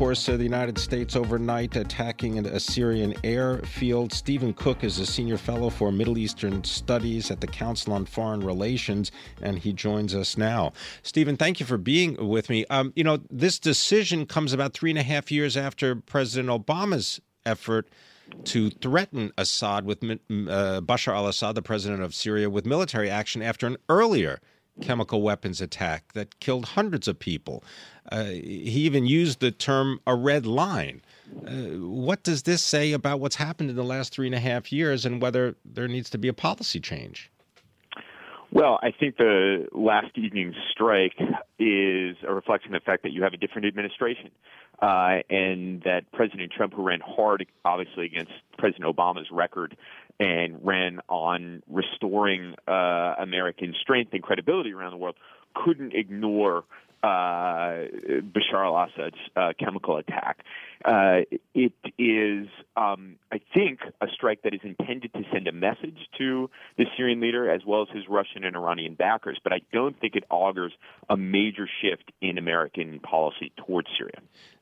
course, uh, the United States overnight attacking a Syrian airfield. Steven Cook is a senior fellow for Middle Eastern Studies at the Council on Foreign Relations, and he joins us now. Steven, thank you for being with me. Um, you know, this decision comes about three and a half years after President Obama's effort to threaten Assad with uh, Bashar al-Assad, the president of Syria, with military action after an earlier chemical weapons attack that killed hundreds of people. Uh, he even used the term a red line. Uh, what does this say about what's happened in the last three and a half years and whether there needs to be a policy change? Well, I think the last evening's strike is a reflection of the fact that you have a different administration, uh, and that President Trump, who ran hard, obviously, against President Obama's record and ran on restoring uh, American strength and credibility around the world, couldn't ignore uh, Bashar al-Assad's uh, chemical attack. Uh, it is, um, I think, a strike that is intended to send a message to the Syrian leader as well as his Russian and Iranian backers, but I don't think it augurs a major shift in American policy towards Syria.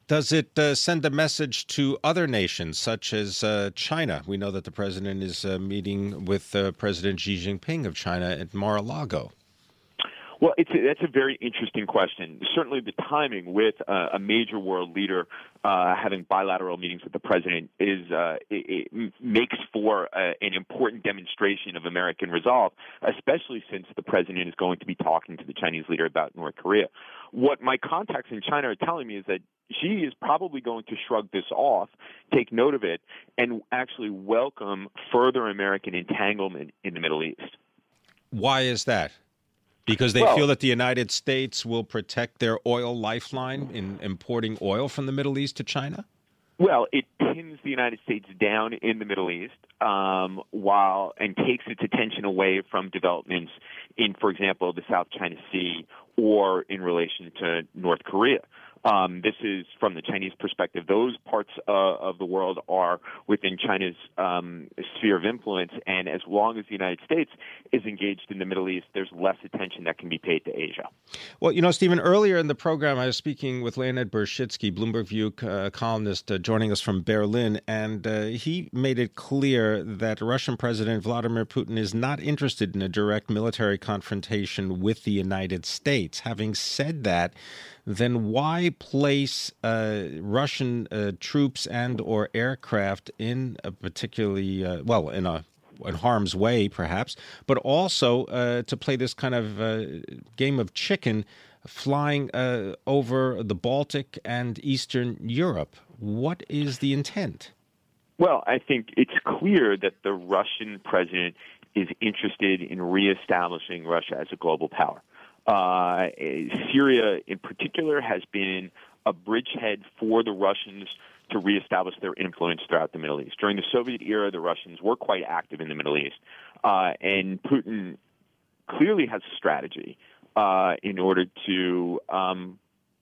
Does it uh, send a message to other nations such as uh, China? We know that the president is uh, meeting with uh, President Xi Jinping of China at Mar-a-Lago. Well, it's a, that's a very interesting question. Certainly, the timing with uh, a major world leader uh, having bilateral meetings with the president is uh, it, it makes for uh, an important demonstration of American resolve, especially since the president is going to be talking to the Chinese leader about North Korea. What my contacts in China are telling me is that Xi is probably going to shrug this off, take note of it, and actually welcome further American entanglement in the Middle East. Why is that? Because they well, feel that the United States will protect their oil lifeline in importing oil from the Middle East to China? Well, it pins the United States down in the Middle East, um, while and takes its attention away from developments in, for example, the South China Sea or in relation to North Korea. Um, this is from the Chinese perspective. Those parts uh, of the world are within China's um, sphere of influence, and as long as the United States is engaged in the Middle East, there's less attention that can be paid to Asia. Well, you know, Steven, earlier in the program, I was speaking with Leonid Bershidsky, Bloomberg View uh, columnist, uh, joining us from Berlin, and uh, he made it clear that Russian President Vladimir Putin is not interested in a direct military confrontation with the United States. Having said that, then why place uh, Russian uh, troops and or aircraft in a particularly uh, well in a in harm's way, perhaps, but also uh, to play this kind of uh, game of chicken, flying uh, over the Baltic and Eastern Europe. What is the intent? Well, I think it's clear that the Russian president is interested in reestablishing Russia as a global power. Uh, Syria, in particular, has been a bridgehead for the Russians to reestablish their influence throughout the Middle East. During the Soviet era, the Russians were quite active in the Middle East, uh, and Putin clearly has a strategy uh, in order to um,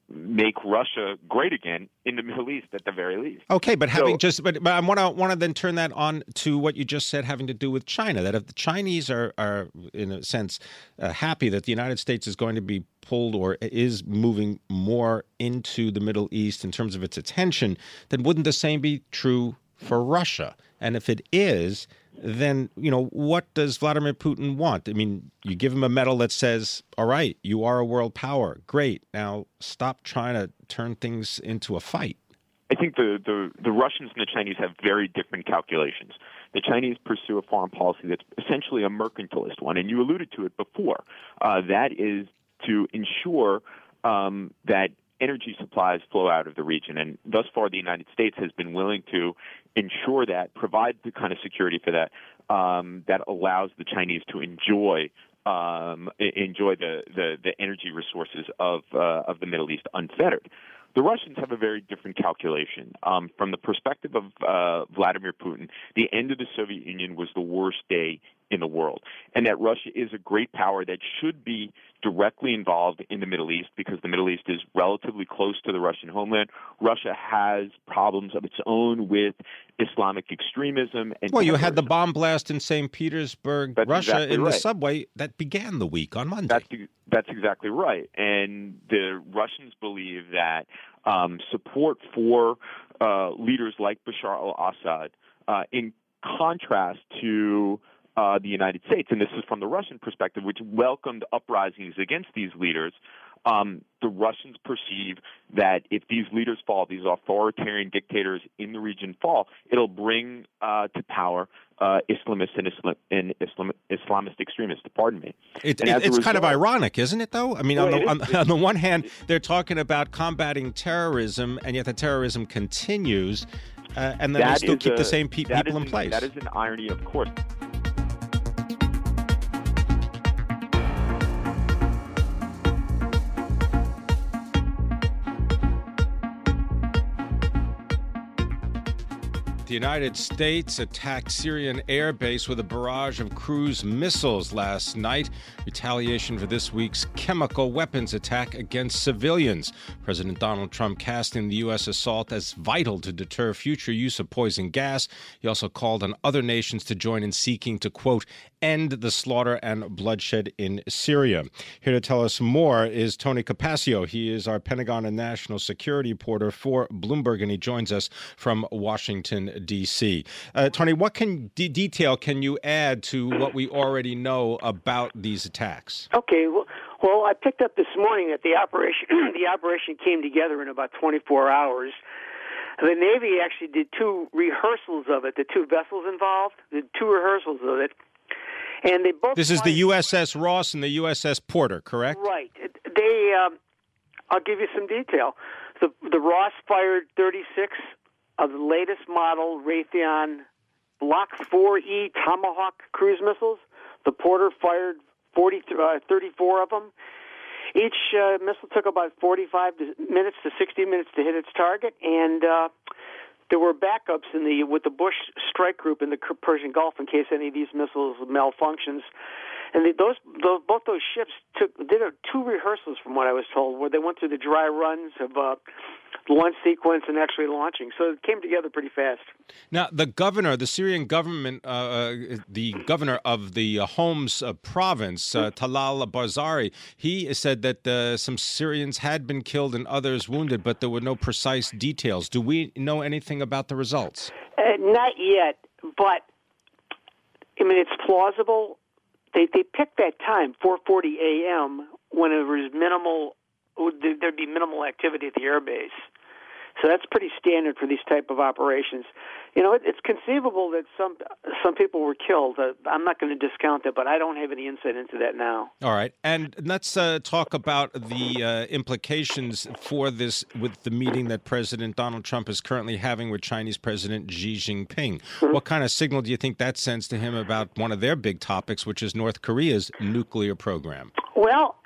make Russia great again in the Middle East at the very least. Okay, but having so, just but, but I want to want to then turn that on to what you just said having to do with China. That if the Chinese are are in a sense uh, happy that the United States is going to be pulled or is moving more into the Middle East in terms of its attention, then wouldn't the same be true for Russia? And if it is, then you know what does Vladimir Putin want? I mean, you give him a medal that says, "All right, you are a world power. Great. Now stop trying to turn things into a fight." I think the, the, the Russians and the Chinese have very different calculations. The Chinese pursue a foreign policy that's essentially a mercantilist one, and you alluded to it before. Uh, that is to ensure um, that energy supplies flow out of the region. And thus far, the United States has been willing to ensure that, provide the kind of security for that um, that allows the Chinese to enjoy um, enjoy the, the, the energy resources of uh, of the Middle East unfettered. The Russians have a very different calculation. Um, from the perspective of uh, Vladimir Putin, the end of the Soviet Union was the worst day in the world, and that Russia is a great power that should be directly involved in the Middle East because the Middle East is relatively close to the Russian homeland. Russia has problems of its own with Islamic extremism. And well, you had the bomb blast in St. Petersburg, That's Russia, exactly in right. the subway that began the week on Monday. That's that's exactly right, and the Russians believe that um, support for uh, leaders like Bashar al-Assad, uh, in contrast to uh, the United States, and this is from the Russian perspective, which welcomed uprisings against these leaders. Um, the Russians perceive that if these leaders fall, these authoritarian dictators in the region fall, it'll bring uh, to power uh, Islamists and, Islam- and Islam- Islamist extremists. Pardon me. It, it- it's kind of ironic, isn't it? Though I mean, on, the, on, is. on the one hand, they're talking about combating terrorism, and yet the terrorism continues, uh, and then they still keep a- the same pe- people in an- place. That is an irony, of course. The United States attacked Syrian air base with a barrage of cruise missiles last night, retaliation for this week's chemical weapons attack against civilians. President Donald Trump casting the U.S. assault as vital to deter future use of poison gas. He also called on other nations to join in seeking to, quote, end the slaughter and bloodshed in Syria. Here to tell us more is Tony Capaccio. He is our Pentagon and national security reporter for Bloomberg, and he joins us from Washington, D.C. Uh, Tony, what can de- detail can you add to what we already know about these attacks? Okay, well, well, I picked up this morning that the operation the operation came together in about 24 hours. The Navy actually did two rehearsals of it. The two vessels involved did two rehearsals of it, and they both. This is the USS Ross and the USS Porter, correct? Right. They. Um, I'll give you some detail. The the Ross fired 36 of the latest model Raytheon Block 4E Tomahawk cruise missiles. The Porter fired 40, uh, 34 of them. Each uh, missile took about 45 to- minutes to 60 minutes to hit its target, and uh, there were backups in the with the Bush strike group in the Persian Gulf in case any of these missiles malfunctions. And those, those both those ships took did a, two rehearsals, from what I was told, where they went through the dry runs of uh, launch sequence and actually launching. So it came together pretty fast. Now, the governor, the Syrian government, uh, uh, the governor of the uh, Homs uh, province, uh, Talal Barazi, he said that uh, some Syrians had been killed and others wounded, but there were no precise details. Do we know anything about the results? Uh, not yet, but I mean it's plausible. They they picked that time, 4:40 a.m., when it was minimal. There'd be minimal activity at the airbase. So that's pretty standard for these type of operations. You know, it, it's conceivable that some some people were killed. Uh, I'm not going to discount that, but I don't have any insight into that now. All right, and let's uh, talk about the uh, implications for this with the meeting that President Donald Trump is currently having with Chinese President Xi Jinping. What kind of signal do you think that sends to him about one of their big topics, which is North Korea's nuclear program? Well,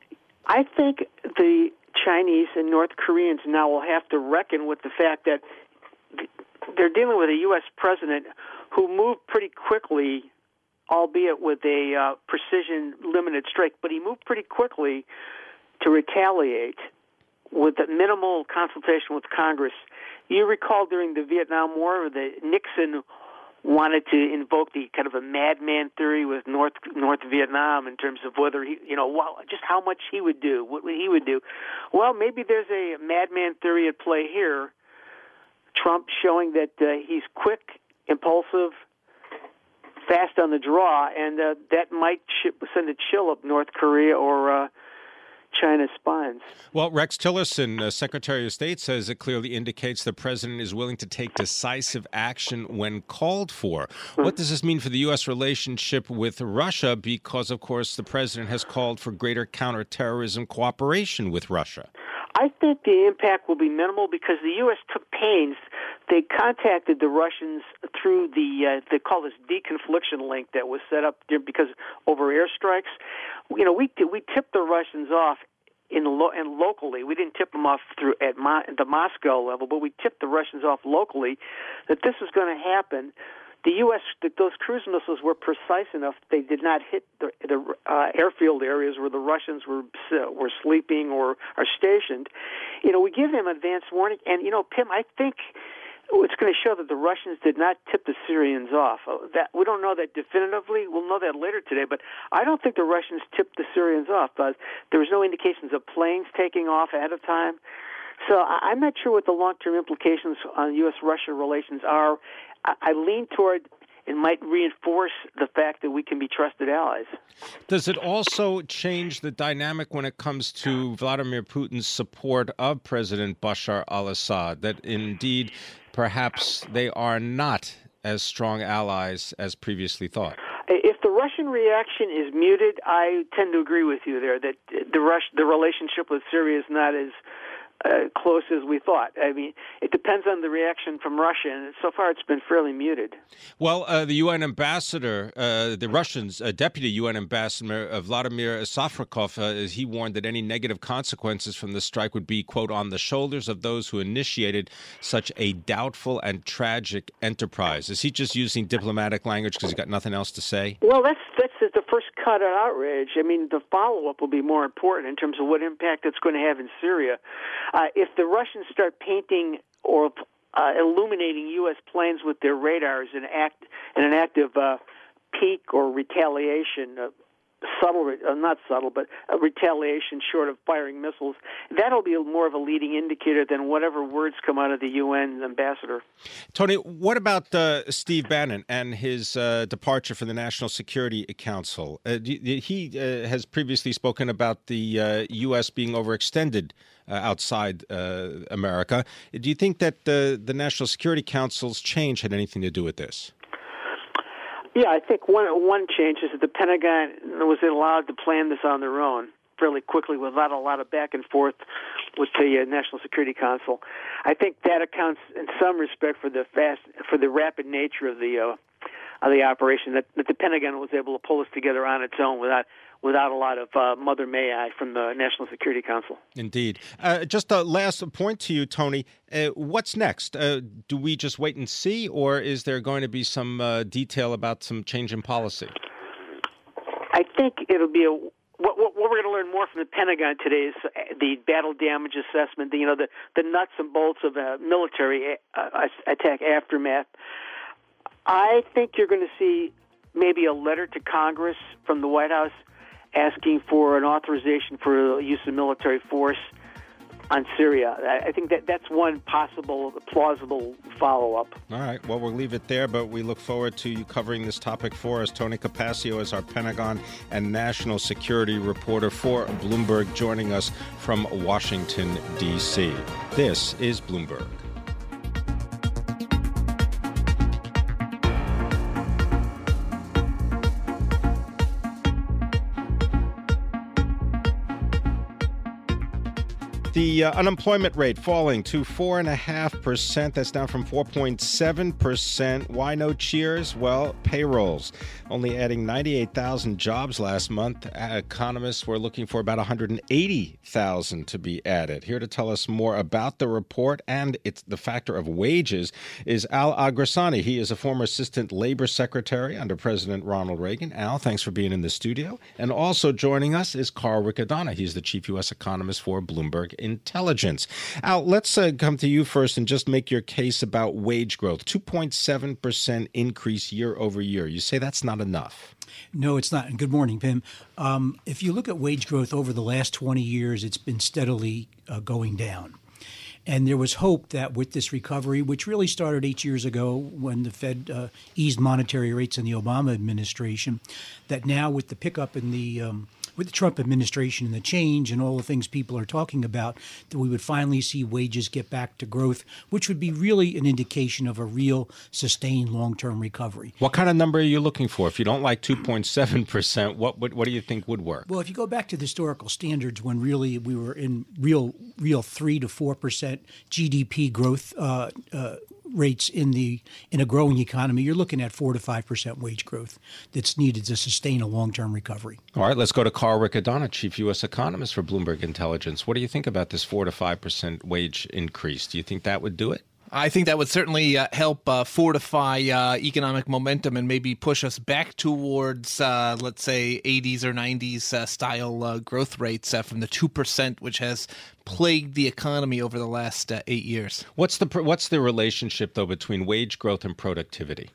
I think the Chinese and North Koreans now will have to reckon with the fact that they're dealing with a U.S. president who moved pretty quickly, albeit with a uh, precision limited strike, but he moved pretty quickly to retaliate with a minimal consultation with Congress. You recall during the Vietnam War that Nixon wanted to invoke the kind of a madman theory with North North Vietnam in terms of whether he, you know, well, just how much he would do, what he would do. Well, maybe there's a madman theory at play here. Trump showing that uh, he's quick, impulsive, fast on the draw, and uh, that might sh- send a chill up North Korea or uh, China's spines. Well, Rex Tillerson, uh, Secretary of State, says it clearly indicates the president is willing to take decisive action when called for. What does this mean for the U.S. relationship with Russia? Because, of course, the president has called for greater counterterrorism cooperation with Russia. I think the impact will be minimal because the U.S. took pains. They contacted the Russians through the uh, they call this deconfliction link that was set up because over airstrikes. You know, we we tipped the Russians off in lo- and locally. We didn't tip them off through at Mo- the Moscow level, but we tipped the Russians off locally that this was going to happen the U.S. those cruise missiles were precise enough; they did not hit the, the uh, airfield areas where the Russians were uh, were sleeping or are stationed. You know, we give them advance warning, and you know, Pim, I think it's going to show that the Russians did not tip the Syrians off. Uh, that we don't know that definitively. We'll know that later today. But I don't think the Russians tipped the Syrians off. But there was no indications of planes taking off ahead of time. So I'm not sure what the long-term implications on U.S.-Russia relations are. I lean toward it might reinforce the fact that we can be trusted allies. Does it also change the dynamic when it comes to Vladimir Putin's support of President Bashar al Assad? That indeed, perhaps they are not as strong allies as previously thought? If the Russian reaction is muted, I tend to agree with you there that the Rush, the relationship with Syria is not as uh, close as we thought. I mean, it depends on the reaction from Russia, and so far it's been fairly muted. Well, uh, the UN ambassador, uh, the Russians' uh, deputy UN ambassador uh, Vladimir Safronkov, uh, he warned that any negative consequences from the strike would be, quote, on the shoulders of those who initiated such a doubtful and tragic enterprise. Is he just using diplomatic language because he's got nothing else to say? Well, that's that's the first cut at outrage. I mean, the follow up will be more important in terms of what impact it's going to have in Syria. Uh, if the Russians start painting or uh, illuminating U.S. planes with their radars in act in an act of uh, pique or retaliation, uh, subtle, uh, not subtle, but retaliation short of firing missiles, that'll be more of a leading indicator than whatever words come out of the UN ambassador. Tony, what about uh, Steve Bannon and his uh, departure from the National Security Council? Uh, he uh, has previously spoken about the U.S. Uh, being overextended outside America. Do you think that the National Security Council's change had anything to do with this? Yeah, I think one one change is that the Pentagon was allowed to plan this on their own fairly quickly without a lot of back and forth with the uh, National Security Council. I think that accounts in some respect for the fast for the rapid nature of the uh, of the operation that, that the Pentagon was able to pull this together on its own without without a lot of uh, mother may I from the National Security Council. Indeed. Uh, just a last point to you, Tony. Uh, what's next? Uh, do we just wait and see, or is there going to be some uh, detail about some change in policy? I think it'll be a what, what, what, we're going to learn more from the Pentagon today is uh, the battle damage assessment, the, you know, the, the nuts and bolts of a military uh, attack aftermath. I think you're going to see maybe a letter to Congress from the White House asking for an authorization for use of military force on Syria. I think that that's one possible, plausible follow up. All right. Well, we'll leave it there, but we look forward to you covering this topic for us. Tony Capaccio is our Pentagon and national security reporter for Bloomberg, joining us from Washington, D.C. This is Bloomberg. The uh, unemployment rate falling to 4.5%. That's down from 4.7%. Why no cheers? Well, payrolls. Only adding 98,000 jobs last month. Economists were looking for about 180,000 to be added. Here to tell us more about the report and it's the factor of wages is Al Angrisani. He is a former assistant labor secretary under President Ronald Reagan. Al, thanks for being in the studio. And also joining us is Carl Riccadonna. He's the chief U.S. economist for Bloomberg intelligence. Al, let's uh, come to you first and just make your case about wage growth. 2.7% increase year over year. You say that's not enough. No, it's not. And good morning, Pim. Um, if you look at wage growth over the last 20 years, it's been steadily uh, going down. And there was hope that with this recovery, which really started eight years ago when the Fed uh, eased monetary rates in the Obama administration, that now with the pickup in the um, with the Trump administration and the change and all the things people are talking about, that we would finally see wages get back to growth, which would be really an indication of a real sustained long term recovery. What kind of number are you looking for? If you don't like 2.7%, what, what, what do you think would work? Well, if you go back to the historical standards when really we were in real, real 3 to 4% GDP growth uh, uh, rates in the in a growing economy, you're looking at four to five percent wage growth that's needed to sustain a long term recovery. All right, let's go to Carl Riccadonna, chief U.S. economist for Bloomberg Intelligence. What do you think about this four to five percent wage increase? Do you think that would do it? I think that would certainly uh, help uh, fortify uh, economic momentum and maybe push us back towards, uh, let's say, 80s or 90s uh, style uh, growth rates from the 2%, which has plagued the economy over the last eight years. What's the, what's the relationship, though, between wage growth and productivity?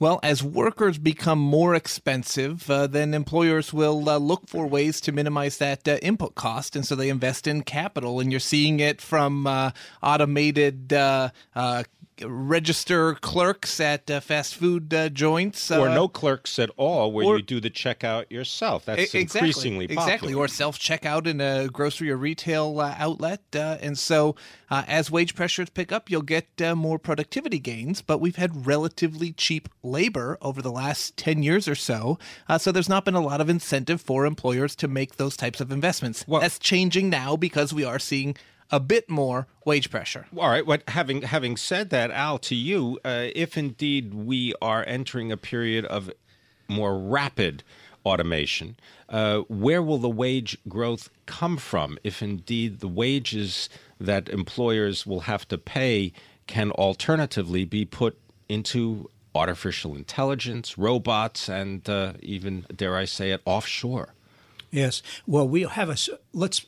Well, as workers become more expensive, uh, then employers will uh, look for ways to minimize that uh, input cost, and so they invest in capital. And you're seeing it from uh, automated uh, uh, register clerks at uh, fast food uh, joints, uh, or no clerks at all, where or, you do the checkout yourself. That's exactly, increasingly popular. Exactly, or self checkout in a grocery or retail uh, outlet. Uh, and so, uh, as wage pressures pick up, you'll get more productivity gains. But we've had relatively cheap labor over the last ten years or so, so there's not been a lot of incentive for employers to make those types of investments. Well, That's changing now because we are seeing a bit more wage pressure. All right. What having having said that, Al, to you, uh, if indeed we are entering a period of more rapid automation, uh, where will the wage growth come from? If indeed the wages that employers will have to pay can alternatively be put into artificial intelligence, robots, and uh, even dare I say it, offshore. Yes. Well, we have a let's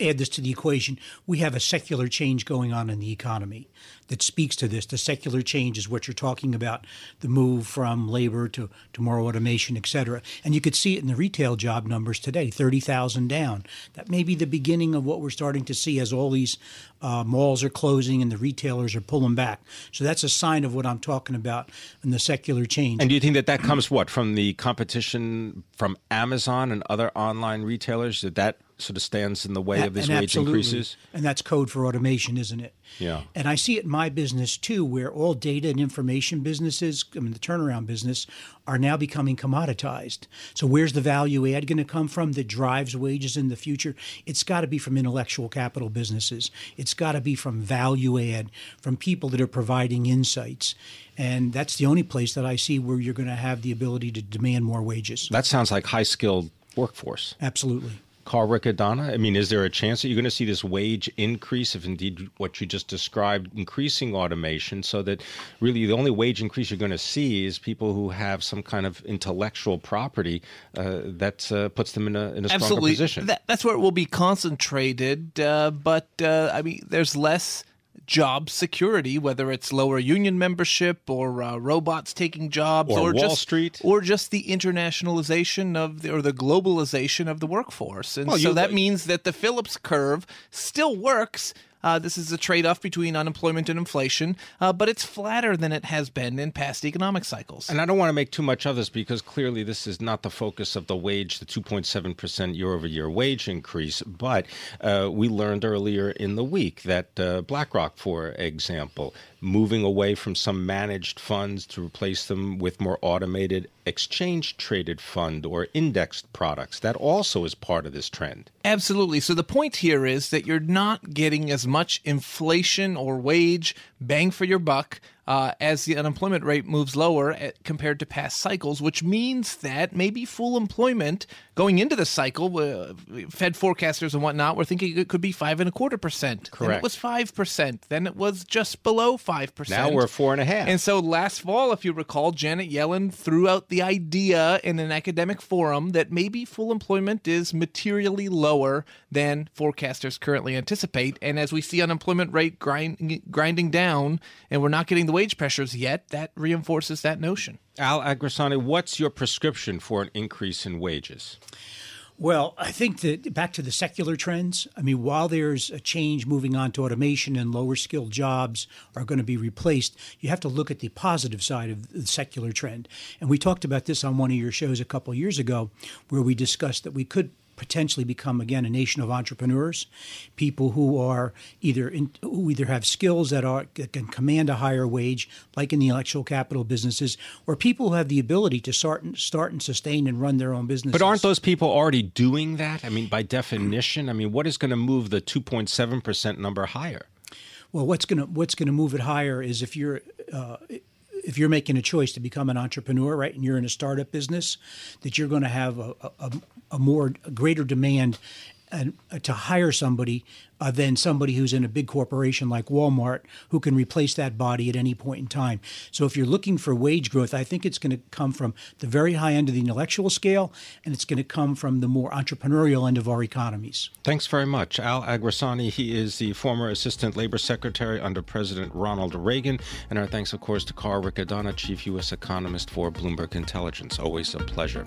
add this to the equation, we have a secular change going on in the economy that speaks to this. The secular change is what you're talking about, the move from labor to, to more automation, et cetera. And you could see it in the retail job numbers today, 30,000 down. That may be the beginning of what we're starting to see as all these uh, malls are closing and the retailers are pulling back. So that's a sign of what I'm talking about in the secular change. And do you think that that comes what from the competition from Amazon and other online retailers? That that sort of stands in the way of these wage increases? And that's code for automation, isn't it? Yeah. And I see it in my business too, where all data and information businesses, I mean, the turnaround business, are now becoming commoditized. So, where's the value add going to come from that drives wages in the future? It's got to be from intellectual capital businesses. It's got to be from value add, from people that are providing insights. And that's the only place that I see where you're going to have the ability to demand more wages. That sounds like high skilled workforce. Absolutely. Carl Riccadonna? I mean, is there a chance that you're going to see this wage increase if indeed what you just described, increasing automation, so that really the only wage increase you're going to see is people who have some kind of intellectual property uh, that uh, puts them in a, in a stronger Absolutely. position? That, that's where it will be concentrated. Uh, but, uh, I mean, there's less job security, whether it's lower union membership or uh, robots taking jobs, or, or Wall just Street, or just the internationalization of the, or the globalization of the workforce. And well, so you, that means that the Phillips curve still works uh, this is a trade off between unemployment and inflation, uh, but it's flatter than it has been in past economic cycles. And I don't want to make too much of this because clearly this is not the focus of the wage, the 2.7% year over year wage increase. But uh, we learned earlier in the week that uh, BlackRock, for example, moving away from some managed funds to replace them with more automated exchange traded fund or indexed products. That also is part of this trend. Absolutely. So the point here is that you're not getting as much inflation or wage bang for your buck uh, as the unemployment rate moves lower at, compared to past cycles, which means that maybe full employment going into the cycle, uh, Fed forecasters and whatnot were thinking it could be five and a quarter percent. Correct. Then it was five percent. Then it was just below five percent. Now we're four and a half. And so last fall, if you recall, Janet Yellen threw out the idea in an academic forum that maybe full employment is materially lower than forecasters currently anticipate. And as we see unemployment rate grind, grinding down, and we're not getting the wage pressures yet, that reinforces that notion. Al Angrisani, what's your prescription for an increase in wages? Well, I think that back to the secular trends. I mean, while there's a change moving on to automation and lower skilled jobs are going to be replaced, you have to look at the positive side of the secular trend. And we talked about this on one of your shows a couple years ago, where we discussed that we could potentially become again a nation of entrepreneurs, people who are either in, who either have skills that are that can command a higher wage, like in the intellectual capital businesses, or people who have the ability to start and start and sustain and run their own businesses. But aren't those people already doing that? I mean, by definition, I mean, what is going to move the two point seven percent number higher? Well, what's going to what's going to move it higher is if you're uh, if you're making a choice to become an entrepreneur, right, and you're in a startup business, that you're going to have a, a, a more a greater demand and, uh, to hire somebody uh, than somebody who's in a big corporation like Walmart who can replace that body at any point in time. So if you're looking for wage growth, I think it's going to come from the very high end of the intellectual scale, and it's going to come from the more entrepreneurial end of our economies. Thanks very much, Al Angrisani. He is the former Assistant Labor Secretary under President Ronald Reagan, and our thanks, of course, to Carl Riccadonna, Chief U.S. Economist for Bloomberg Intelligence. Always a pleasure.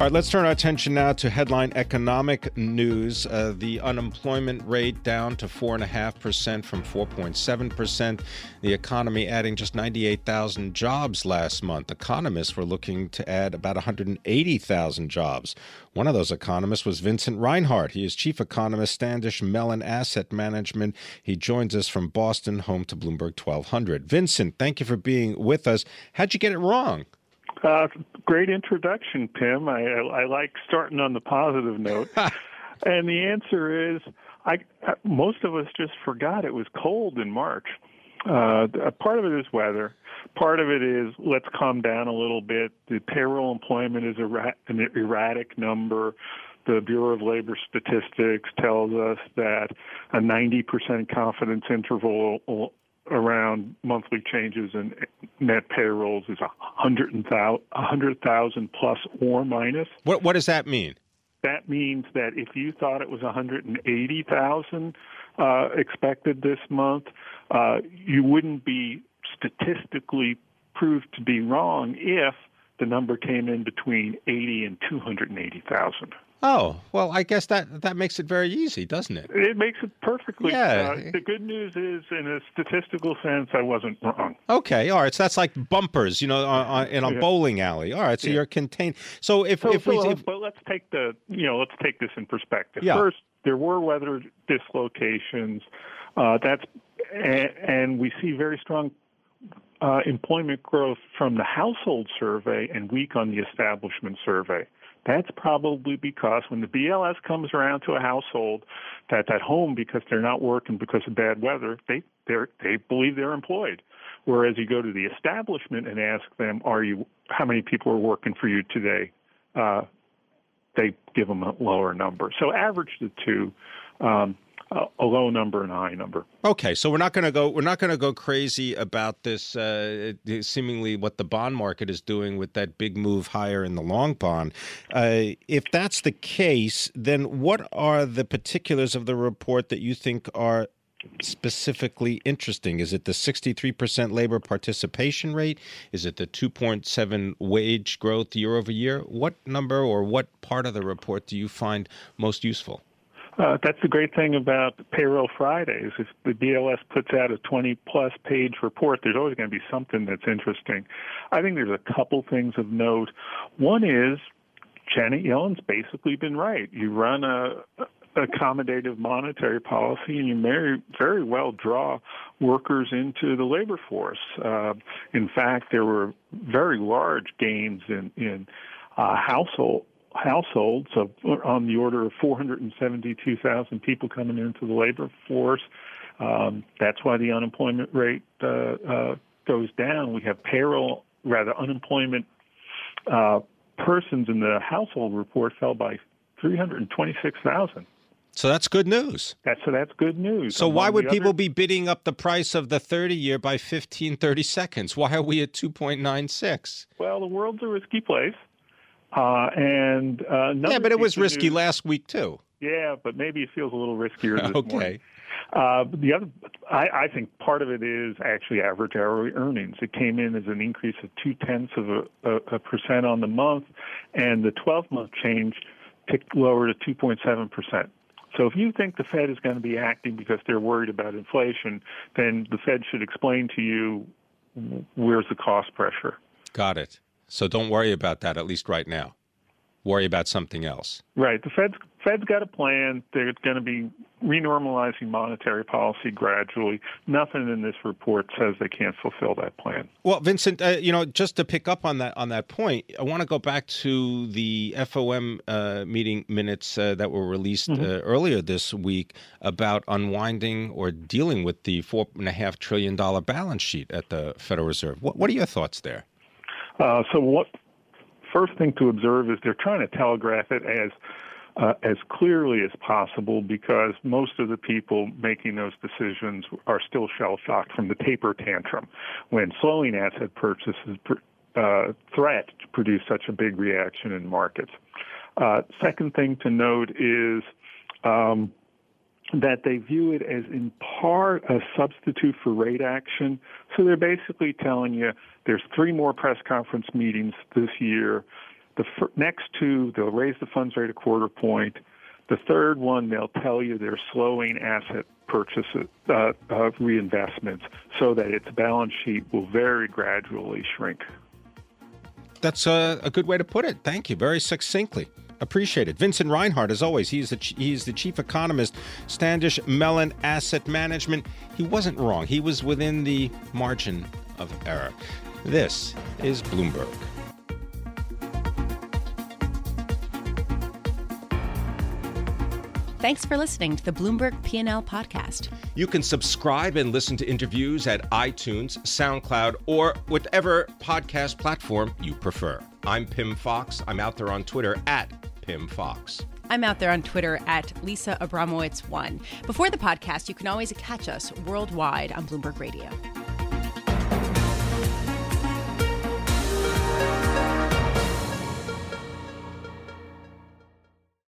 All right, let's turn our attention now to headline economic news. Uh, the unemployment rate down to 4.5% from 4.7%. The economy adding just 98,000 jobs last month. Economists were looking to add about 180,000 jobs. One of those economists was Vincent Reinhart. He is chief economist, Standish Mellon Asset Management. He joins us from Boston, home to Bloomberg 1200. Vincent, thank you for being with us. How'd you get it wrong? Uh, great introduction, Pim. I, I, I like starting on the positive note. and the answer is, I most of us just forgot it was cold in March. Uh, part of it is weather. Part of it is let's calm down a little bit. The payroll employment is a, an erratic number. The Bureau of Labor Statistics tells us that a 90% confidence interval around monthly changes in net payrolls is a hundred thousand plus or minus. What what does that mean? That means that if you thought it was 180,000 uh, expected this month, uh, you wouldn't be statistically proved to be wrong if the number came in between 80 and 280,000. Oh well, I guess that that makes it very easy, doesn't it? It makes it perfectly. Yeah. Uh, the good news is, in a statistical sense, I wasn't wrong. Okay, all right. So that's like bumpers, you know, on, on, in a yeah. bowling alley. All right, so yeah. you're contained. So if so, if so, we, if, but let's take the you know let's take this in perspective. Yeah. First, there were weather dislocations. Uh, that's and, and we see very strong uh, employment growth from the household survey and weak on the establishment survey. That's probably because when the BLS comes around to a household that's at home because they're not working because of bad weather, they they believe they're employed. Whereas you go to the establishment and ask them, "Are you? How many people are working for you today?" Uh, they give them a lower number. So average the two. Um, a low number and a high number. Okay, so we're not going to go we're not going to go crazy about this uh, seemingly what the bond market is doing with that big move higher in the long bond. Uh, if that's the case, then what are the particulars of the report that you think are specifically interesting? Is it the 63% labor participation rate? Is it the 2.7 wage growth year over year? What number or what part of the report do you find most useful? Uh, that's the great thing about Payroll Fridays. If the BLS puts out a 20 plus page report, there's always going to be something that's interesting. I think there's a couple things of note. One is Janet Yellen's basically been right. You run a, accommodative monetary policy, and you may very well draw workers into the labor force. Uh, in fact, there were very large gains in in uh, household households of on the order of 472,000 people coming into the labor force. Um, that's why the unemployment rate uh, uh, goes down. We have payroll, rather unemployment uh, persons in the household report fell by 326,000. So that's good news. That's so that's good news. So why would people other... be bidding up the price of the 30 year by 15 30 seconds? Why are we at 2.96? Well, the world's a risky place. Uh, and uh, yeah, but it was risky last week too. Yeah, but maybe it feels a little riskier this okay. morning. Uh, the other, I, I think part of it is actually average hourly earnings. It came in as an increase of two tenths of a, a, a percent on the month, and the 12 month change ticked lower to 2.7 percent. So if you think the Fed is going to be acting because they're worried about inflation, then the Fed should explain to you where's the cost pressure. Got it. So don't worry about that, at least right now. worry about something else. Right. The Fed's Fed's got a plan. They're going to be renormalizing monetary policy gradually. Nothing in this report says they can't fulfill that plan. Well, Vincent, uh, you know, just to pick up on that on that point, I want to go back to the FOM uh, meeting minutes uh, that were released mm-hmm. Uh, earlier this week about unwinding or dealing with the four and a half trillion dollar balance sheet at the Federal Reserve. What, what are your thoughts there? Uh, so, what first thing to observe is they're trying to telegraph it as uh, as clearly as possible because most of the people making those decisions are still shell shocked from the taper tantrum when slowing asset purchases uh, threat to produce such a big reaction in markets. Uh, second thing to note is um, that they view it as in part a substitute for rate action. So they're basically telling you there's three more press conference meetings this year the f- next two, they'll raise the funds rate a quarter point. The third one, they'll tell you they're slowing asset purchases, uh, uh, reinvestments, so that its balance sheet will very gradually shrink. That's a, a good way to put it. Thank you. Very succinctly. Appreciate it. Vincent Reinhart, as always, he's the, he's the chief economist, Standish Mellon Asset Management. He wasn't wrong. He was within the margin of error. This is Bloomberg. Thanks for listening to the Bloomberg P&L podcast. You can subscribe and listen to interviews at iTunes, SoundCloud, or whatever podcast platform you prefer. I'm Pim Fox. I'm out there on Twitter at Pim Fox. I'm out there on Twitter at Lisa Abramowicz1. Before the podcast, you can always catch us worldwide on Bloomberg Radio.